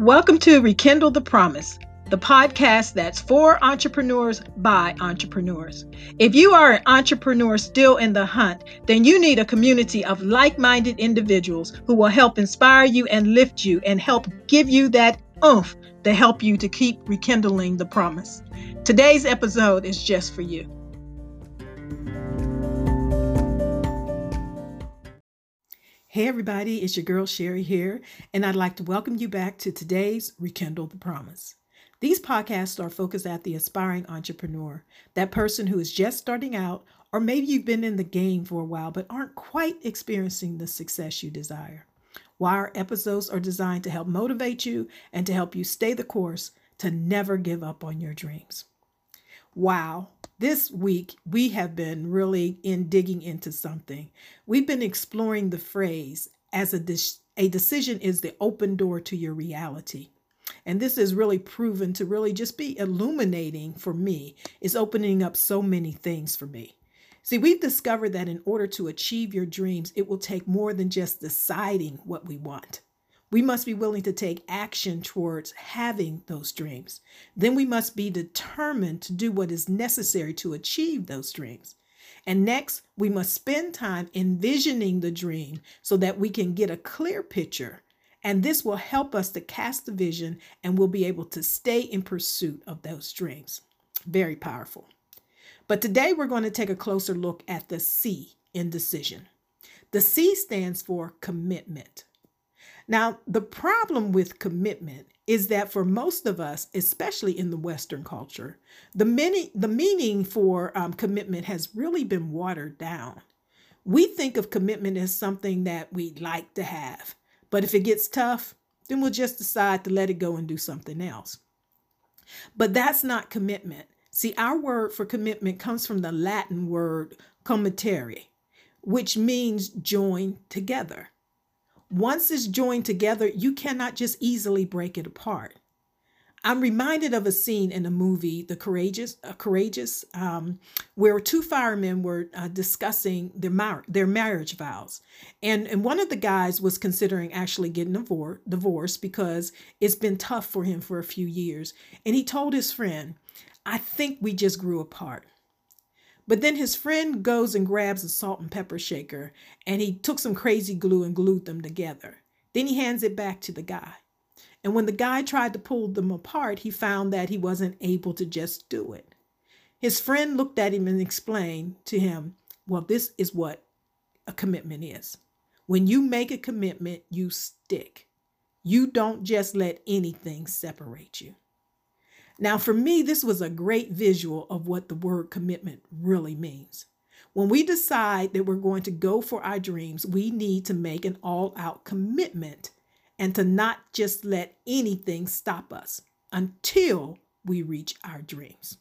Welcome to Rekindle the Promise, the podcast that's for entrepreneurs by entrepreneurs. If you are an entrepreneur still in the hunt, then you need a community of like minded individuals who will help inspire you and lift you and help give you that oomph to help you to keep rekindling the promise. Today's episode is just for you. Hey, everybody, it's your girl Sherry here, and I'd like to welcome you back to today's Rekindle the Promise. These podcasts are focused at the aspiring entrepreneur, that person who is just starting out, or maybe you've been in the game for a while but aren't quite experiencing the success you desire. While our episodes are designed to help motivate you and to help you stay the course to never give up on your dreams. Wow, this week we have been really in digging into something. We've been exploring the phrase as a, de- a decision is the open door to your reality. And this has really proven to really just be illuminating for me. It's opening up so many things for me. See, we've discovered that in order to achieve your dreams, it will take more than just deciding what we want. We must be willing to take action towards having those dreams. Then we must be determined to do what is necessary to achieve those dreams. And next, we must spend time envisioning the dream so that we can get a clear picture. And this will help us to cast the vision and we'll be able to stay in pursuit of those dreams. Very powerful. But today we're going to take a closer look at the C in decision. The C stands for commitment. Now, the problem with commitment is that for most of us, especially in the Western culture, the, many, the meaning for um, commitment has really been watered down. We think of commitment as something that we'd like to have, but if it gets tough, then we'll just decide to let it go and do something else. But that's not commitment. See, our word for commitment comes from the Latin word committere, which means join together. Once it's joined together, you cannot just easily break it apart. I'm reminded of a scene in a movie, The Courageous, uh, Courageous, um, where two firemen were uh, discussing their mar- their marriage vows, and and one of the guys was considering actually getting a divorce because it's been tough for him for a few years, and he told his friend, "I think we just grew apart." But then his friend goes and grabs a salt and pepper shaker and he took some crazy glue and glued them together. Then he hands it back to the guy. And when the guy tried to pull them apart, he found that he wasn't able to just do it. His friend looked at him and explained to him, Well, this is what a commitment is. When you make a commitment, you stick. You don't just let anything separate you. Now, for me, this was a great visual of what the word commitment really means. When we decide that we're going to go for our dreams, we need to make an all out commitment and to not just let anything stop us until we reach our dreams.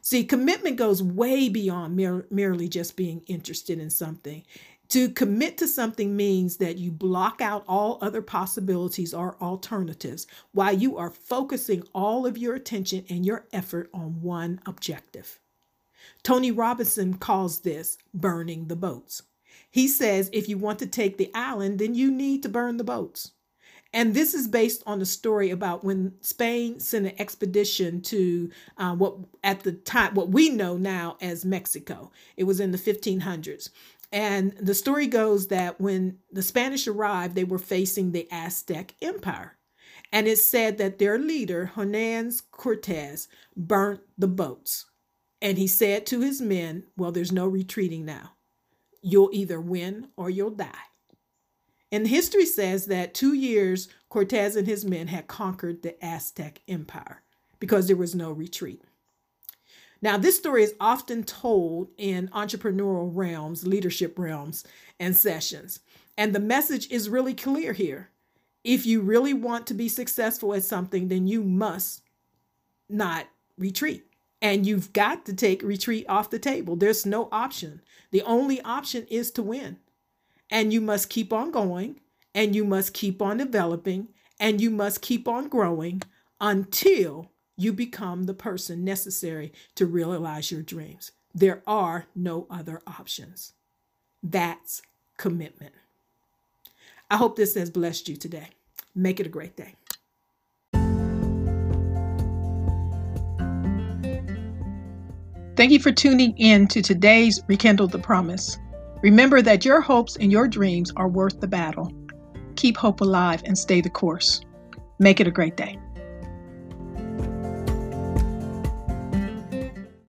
See, commitment goes way beyond mere, merely just being interested in something. To commit to something means that you block out all other possibilities or alternatives while you are focusing all of your attention and your effort on one objective. Tony Robinson calls this burning the boats. He says if you want to take the island, then you need to burn the boats. And this is based on a story about when Spain sent an expedition to uh, what at the time what we know now as Mexico. It was in the 1500s, and the story goes that when the Spanish arrived, they were facing the Aztec Empire. And it said that their leader, Hernandez Cortez, burnt the boats. And he said to his men, Well, there's no retreating now. You'll either win or you'll die. And history says that two years Cortez and his men had conquered the Aztec Empire because there was no retreat. Now, this story is often told in entrepreneurial realms, leadership realms, and sessions. And the message is really clear here. If you really want to be successful at something, then you must not retreat. And you've got to take retreat off the table. There's no option. The only option is to win and you must keep on going and you must keep on developing and you must keep on growing until you become the person necessary to realize your dreams. There are no other options. That's commitment. I hope this has blessed you today. Make it a great day. Thank you for tuning in to today's Rekindle the Promise. Remember that your hopes and your dreams are worth the battle. Keep hope alive and stay the course. Make it a great day.